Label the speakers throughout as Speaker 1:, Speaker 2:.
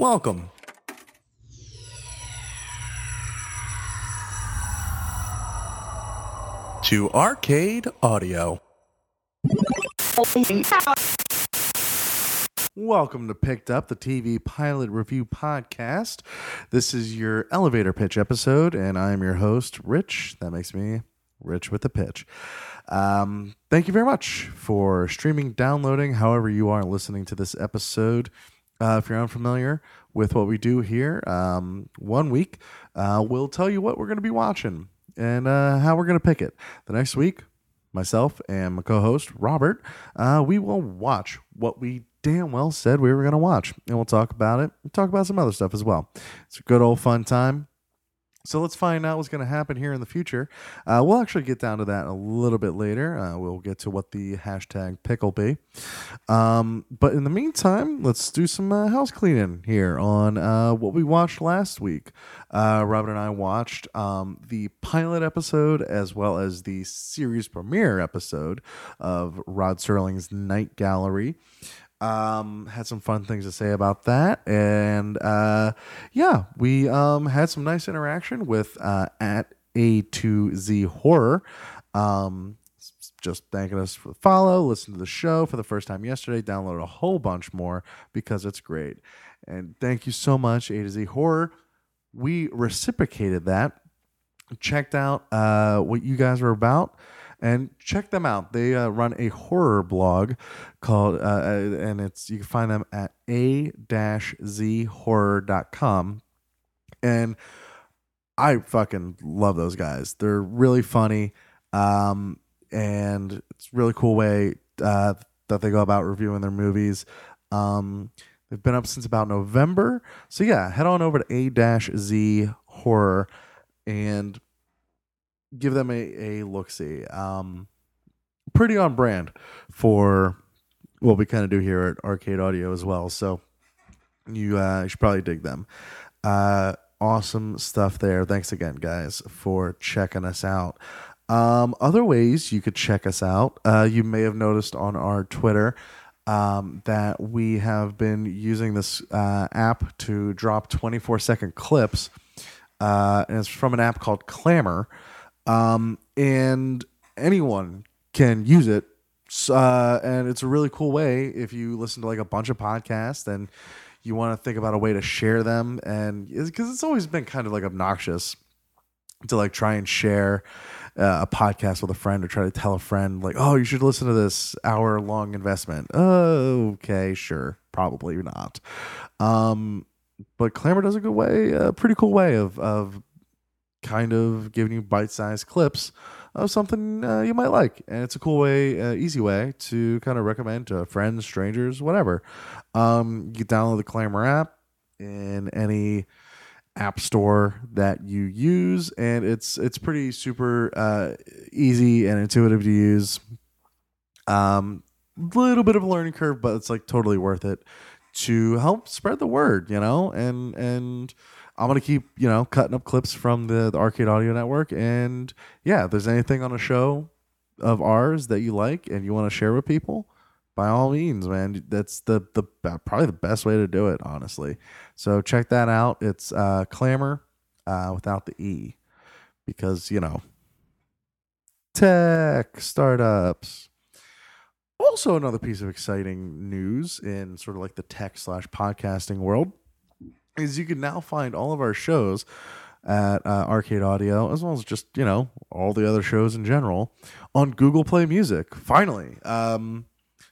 Speaker 1: Welcome. To Arcade Audio. Welcome to Picked Up, the TV pilot review podcast. This is your elevator pitch episode, and I'm your host, Rich. That makes me Rich with the pitch. Um, thank you very much for streaming, downloading, however you are listening to this episode. Uh, if you're unfamiliar with what we do here, um, one week uh, we'll tell you what we're going to be watching and uh, how we're going to pick it. The next week, myself and my co-host Robert, uh, we will watch what we damn well said we were going to watch, and we'll talk about it. We'll talk about some other stuff as well. It's a good old fun time. So let's find out what's going to happen here in the future. Uh, we'll actually get down to that a little bit later. Uh, we'll get to what the hashtag pick will be. Um, but in the meantime, let's do some uh, house cleaning here on uh, what we watched last week. Uh, Robert and I watched um, the pilot episode as well as the series premiere episode of Rod Serling's Night Gallery. Um, had some fun things to say about that, and uh, yeah, we um had some nice interaction with uh, at A to Z Horror. Um, just thanking us for the follow, listen to the show for the first time yesterday, downloaded a whole bunch more because it's great. And thank you so much, A to Z Horror. We reciprocated that, checked out uh, what you guys are about, and check them out. They uh, run a horror blog called, uh, and it's you can find them at a-zhorror.com. And I fucking love those guys. They're really funny, um, and it's a really cool way uh, that they go about reviewing their movies. Um, they've been up since about November, so yeah, head on over to a-z horror and give them a, a look see. Um, pretty on brand for what we kind of do here at Arcade Audio as well. So you, uh, you should probably dig them. Uh, awesome stuff there. Thanks again, guys, for checking us out. Um, other ways you could check us out, uh, you may have noticed on our Twitter um, that we have been using this uh, app to drop 24 second clips. Uh, and it's from an app called Clammr. Um, and anyone can use it. Uh, and it's a really cool way if you listen to like a bunch of podcasts and you want to think about a way to share them. And because it's, always been kind of like obnoxious to like try and share uh, a podcast with a friend or try to tell a friend like, oh, you should listen to this hour long investment. Oh, okay, sure, probably not. Um, but Clammr does a good way, a pretty cool way of of kind of giving you bite sized clips of something uh, you might like. And it's a cool way, uh, easy way to kind of recommend to friends, strangers, whatever. Um, you download the Clammr app in any app store that you use and it's it's pretty super uh, easy and intuitive to use um little bit of a learning curve but it's like totally worth it to help spread the word you know and and I'm gonna keep you know cutting up clips from the, the Arcade Audio Network, and yeah, if there's anything on a show of ours that you like and you want to share with people, by all means, man, that's the the probably the best way to do it, honestly. So check that out. It's uh, Clammr uh, without the e, because you know tech startups. Also, another piece of exciting news in sort of like the tech slash podcasting world is you can now find all of our shows at uh, Arcade Audio, as well as just you know all the other shows in general, on Google Play Music. Finally, um,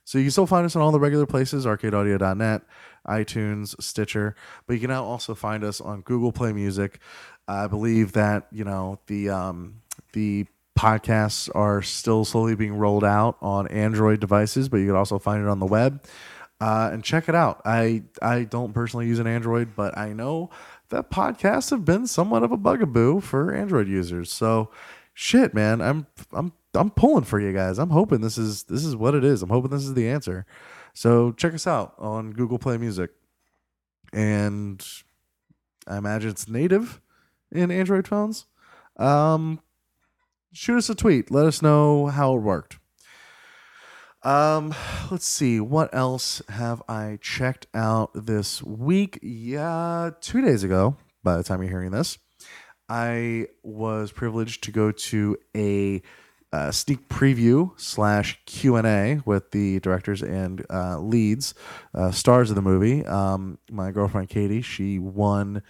Speaker 1: so you can still find us on all the regular places: ArcadeAudio.net, iTunes, Stitcher. But you can now also find us on Google Play Music. I believe that you know the um, the podcasts are still slowly being rolled out on Android devices, but you can also find it on the web uh, and check it out. I I don't personally use an Android, but I know that podcasts have been somewhat of a bugaboo for Android users. So, shit, man, I'm I'm I'm pulling for you guys. I'm hoping this is this is what it is. I'm hoping this is the answer. So check us out on Google Play Music, and I imagine it's native in Android phones. Um, shoot us a tweet. Let us know how it worked. Um, let's see. What else have I checked out this week? Yeah, two days ago, by the time you're hearing this, I was privileged to go to a uh, sneak preview slash Q and A with the directors and uh, leads, uh, stars of the movie. Um, my girlfriend Katie, she won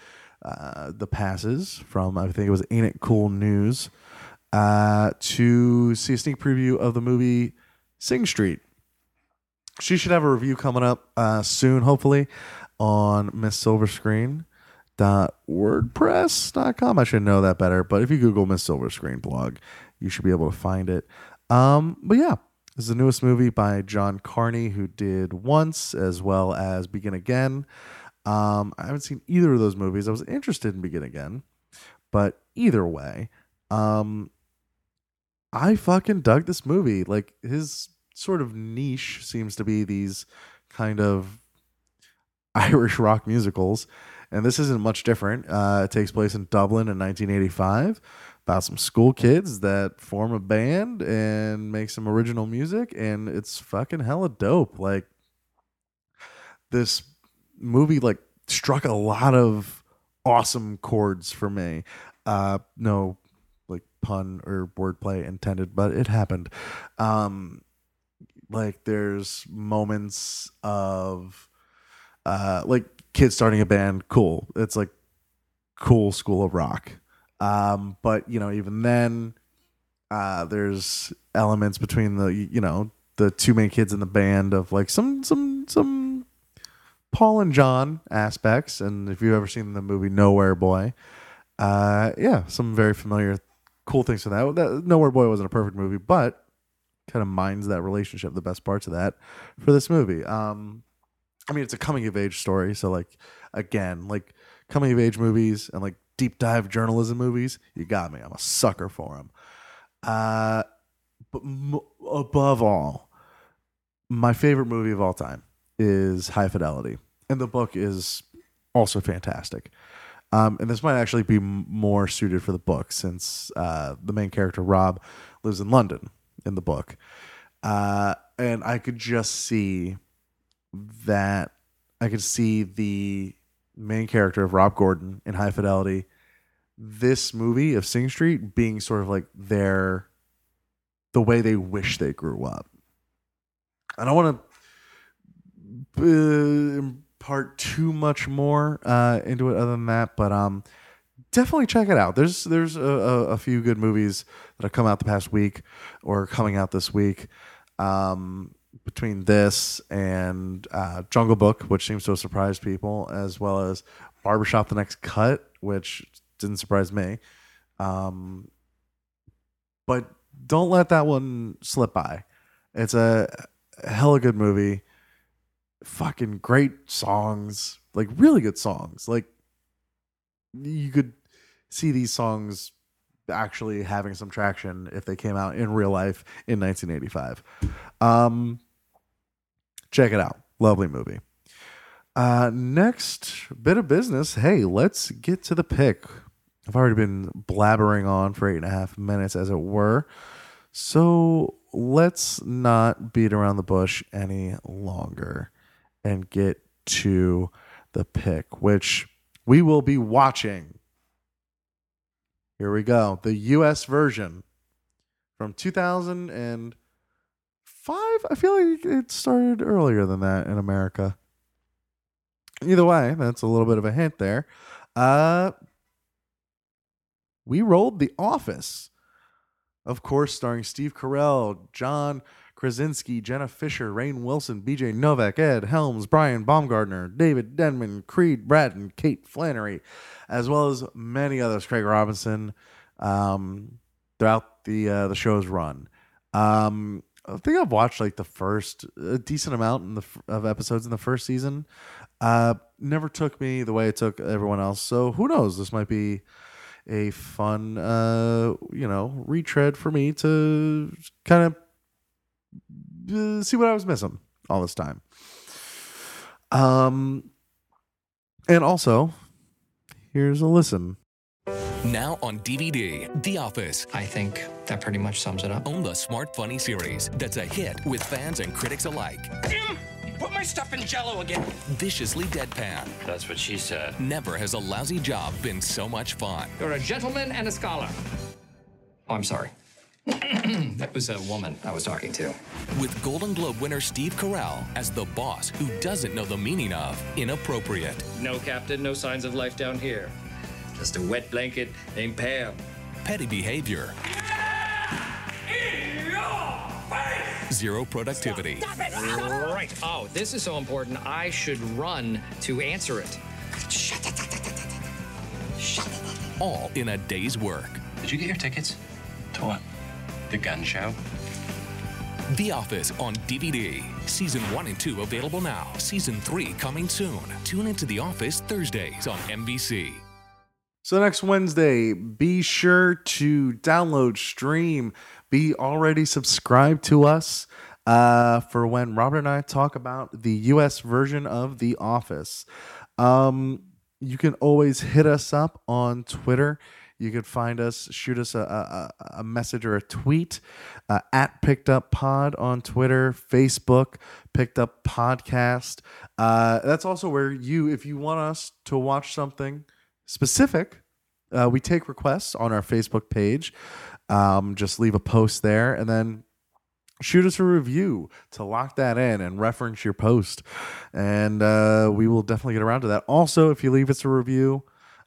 Speaker 1: uh, the passes from I think it was Ain't It Cool News uh, to see a sneak preview of the movie Sing Street. She should have a review coming up uh, soon, hopefully, on Miss Silverscreen wordpress.com i should know that better but if you google miss silverscreen blog you should be able to find it. Um but yeah this is the newest movie by john carney who did once as well as begin again. Um i haven't seen either of those movies. I was interested in begin again but either way um i fucking dug this movie like his sort of niche seems to be these kind of irish rock musicals and this isn't much different. Uh, it takes place in Dublin in 1985 about some school kids that form a band and make some original music, and it's fucking hella dope. Like this movie, like struck a lot of awesome chords for me. Uh, no, pun or wordplay intended, but it happened. Um, like there's moments of uh, like kids starting a band, cool. It's like cool school of rock. Um, but you know, even then, uh, there's elements between the you know the two main kids in the band of like some some some Paul and John aspects. And if you've ever seen the movie Nowhere Boy, uh, yeah, some very familiar cool things to that. that. Nowhere Boy wasn't a perfect movie, but kind of mines that relationship, the best parts of that for this movie. Um, I mean, it's a coming of age story. So, like, again, like coming of age movies and like deep dive journalism movies, you got me. I'm a sucker for them. Uh, but m- above all, my favorite movie of all time is High Fidelity, and the book is also fantastic. Um, and this might actually be more suited for the book since uh, the main character Rob lives in London in the book, uh, and I could just see that I could see the main character of Rob Gordon in High Fidelity, this movie of Sing Street being sort of like their the way they wish they grew up. I don't want to too much more uh, into it other than that, but um, definitely check it out. There's there's a, a, a, few good movies that have come out the past week or coming out this week. Um, between this and uh, Jungle Book, which seems to have surprised people, as well as Barbershop: The Next Cut, which didn't surprise me. Um, but don't let that one slip by. It's a hella good movie. Fucking great songs, like really good songs. Like you could see these songs actually having some traction if they came out in real life in 1985. Um, check it out. Lovely movie. Uh, next bit of business. Hey, let's get to the pick. I've already been blabbering on for eight and a half minutes, as it were. So let's not beat around the bush any longer and get to the pick, which we will be watching. Here we go. The US version from 2005. I feel like it started earlier than that in America. Either way, that's a little bit of a hint there. Uh, we rolled The Office. Of course, starring Steve Carell, John Krasinski, Jenna Fischer, Rainn Wilson, BJ Novak, Ed Helms, Brian Baumgartner, David Denman, Creed Bratton, Kate Flannery, as well as many others, Craig Robinson, um, throughout the uh, the show's run. Um, I think I've watched like the first a decent amount in the of episodes in the first season. Uh, never took me the way it took everyone else. So who knows? This might be a fun, uh, you know, retread for me to kind of see what I was missing all this time. Um, and also, here's a listen.
Speaker 2: Now on DVD, The Office.
Speaker 3: I think that pretty much sums it up.
Speaker 2: Own the smart, funny series that's a hit with fans and critics alike.
Speaker 4: Jim, put my stuff in jello again.
Speaker 2: Viciously deadpan.
Speaker 4: That's what she said.
Speaker 2: Never has a lousy job been so much fun.
Speaker 3: You're a gentleman and a scholar. Oh, I'm sorry. that was a woman I was talking to.
Speaker 2: With Golden Globe winner Steve Carell as the boss who doesn't know the meaning of inappropriate.
Speaker 3: No captain, no signs of life down here. Just a wet blanket named Pam.
Speaker 2: Petty behavior. Zero productivity.
Speaker 3: Right. Oh, this is so important. I should run to answer it.
Speaker 2: All in a day's work.
Speaker 4: Did you get your tickets? To what? The gun show?
Speaker 2: The Office on DVD. Season 1 and 2 available now. Season 3 coming soon. Tune into The Office Thursdays on NBC.
Speaker 1: So next Wednesday, be sure to download, stream, be already subscribed to us uh, for when Robert and I talk about the U.S. version of The Office. Um, you can always hit us up on Twitter. You could find us, shoot us a, a, a message or a tweet uh, at Picked Up Pod on Twitter, Facebook, Picked Up Podcast. Uh, that's also where you, if you want us to watch something specific, uh, we take requests on our Facebook page. Um, just leave a post there and then shoot us a review to lock that in and reference your post. And uh, we will definitely get around to that. Also, if you leave us a review,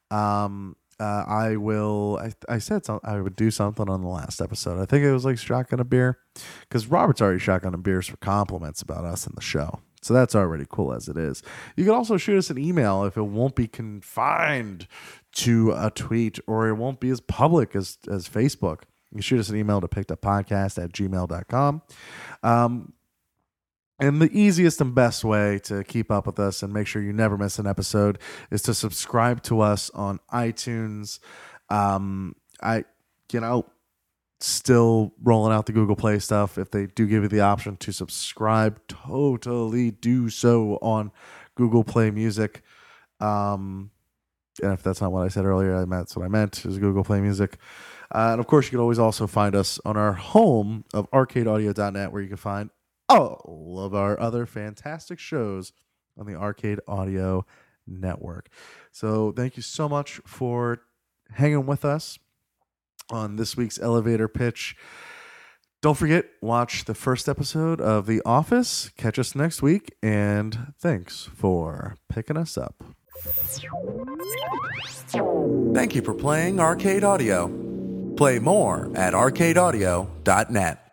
Speaker 1: um, uh, I will. I, I said I would do something on the last episode. I think it was like shotgun a beer because Robert's already shotgun a beers for compliments about us in the show. So that's already cool as it is. You can also shoot us an email if it won't be confined to a tweet or it won't be as public as, as Facebook. You can shoot us an email to pickeduppodcast at gmail.com. Um, and the easiest and best way to keep up with us and make sure you never miss an episode is to subscribe to us on iTunes. Um, I, you know, still rolling out the Google Play stuff. If they do give you the option to subscribe, totally do so on Google Play Music. Um, and if that's not what I said earlier, I meant that's what I meant is Google Play Music. Uh, and of course, you can always also find us on our home of arcadeaudio.net, where you can find Oh, all of our other fantastic shows on the Arcade Audio Network. So, thank you so much for hanging with us on this week's elevator pitch. Don't forget, watch the first episode of The Office. Catch us next week, and thanks for picking us up. Thank you for playing Arcade Audio. Play more at arcadeaudio.net.